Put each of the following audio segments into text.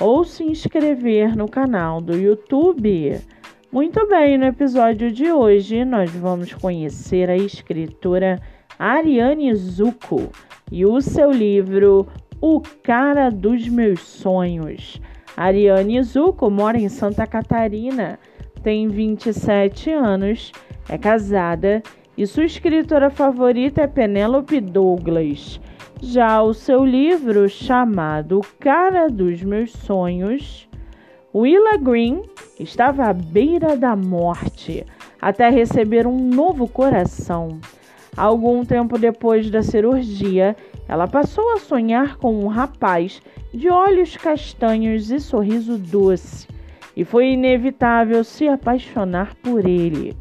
ou se inscrever no canal do YouTube. Muito bem, no episódio de hoje nós vamos conhecer a escritora Ariane Zuko e o seu livro O Cara dos Meus Sonhos. Ariane Zuko mora em Santa Catarina, tem 27 anos, é casada e sua escritora favorita é Penélope Douglas. Já o seu livro, chamado Cara dos Meus Sonhos, Willa Green estava à beira da morte até receber um novo coração. Algum tempo depois da cirurgia, ela passou a sonhar com um rapaz de olhos castanhos e sorriso doce, e foi inevitável se apaixonar por ele.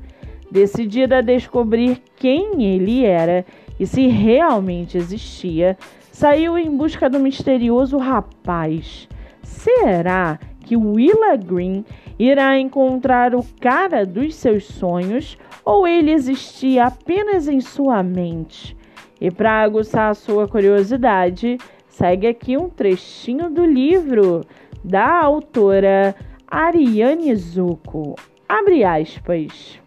Decidida a descobrir quem ele era e se realmente existia, saiu em busca do misterioso rapaz. Será que Willa Green irá encontrar o cara dos seus sonhos ou ele existia apenas em sua mente? E para aguçar a sua curiosidade, segue aqui um trechinho do livro da autora Ariane Zuko. Abre aspas.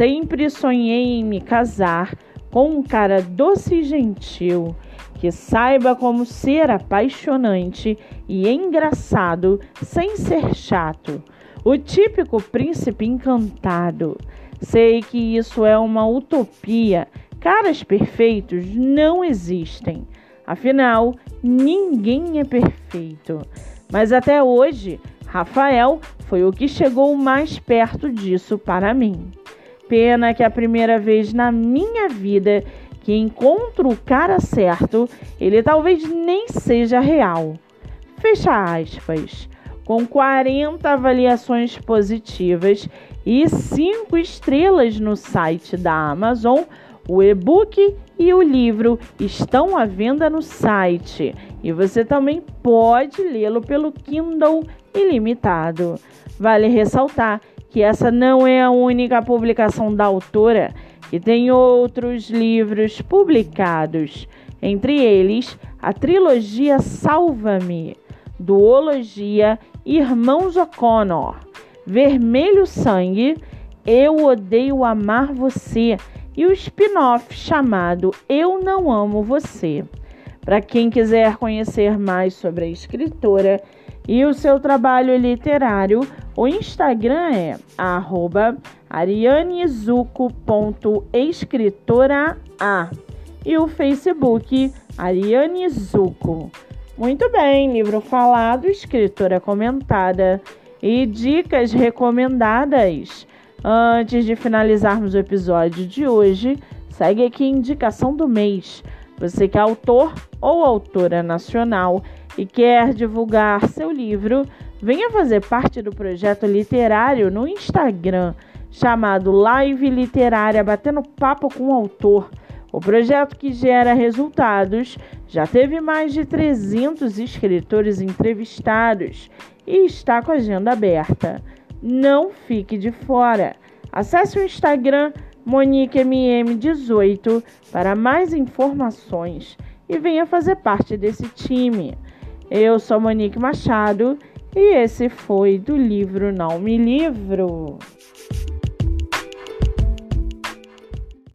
Sempre sonhei em me casar com um cara doce e gentil, que saiba como ser apaixonante e engraçado sem ser chato. O típico príncipe encantado. Sei que isso é uma utopia. Caras perfeitos não existem. Afinal, ninguém é perfeito. Mas até hoje, Rafael foi o que chegou mais perto disso para mim. Pena que a primeira vez na minha vida que encontro o cara certo, ele talvez nem seja real. Fecha aspas. Com 40 avaliações positivas e 5 estrelas no site da Amazon, o e-book e o livro estão à venda no site e você também pode lê-lo pelo Kindle ilimitado. Vale ressaltar que essa não é a única publicação da autora, que tem outros livros publicados, entre eles a trilogia Salva-me, duologia Irmãos O'Connor, Vermelho Sangue, Eu Odeio Amar Você e o spin-off chamado Eu Não Amo Você. Para quem quiser conhecer mais sobre a escritora, e o seu trabalho literário, o Instagram é arianezuco.escritora e o Facebook Ariane Zuco. Muito bem, livro falado, escritora comentada e dicas recomendadas. Antes de finalizarmos o episódio de hoje, segue aqui a indicação do mês. Você que é autor ou autora nacional e quer divulgar seu livro, venha fazer parte do projeto literário no Instagram, chamado Live Literária Batendo Papo com o Autor. O projeto que gera resultados já teve mais de 300 escritores entrevistados e está com a agenda aberta. Não fique de fora. Acesse o Instagram MoniqueMM18 para mais informações e venha fazer parte desse time. Eu sou Monique Machado e esse foi do livro Não Me Livro.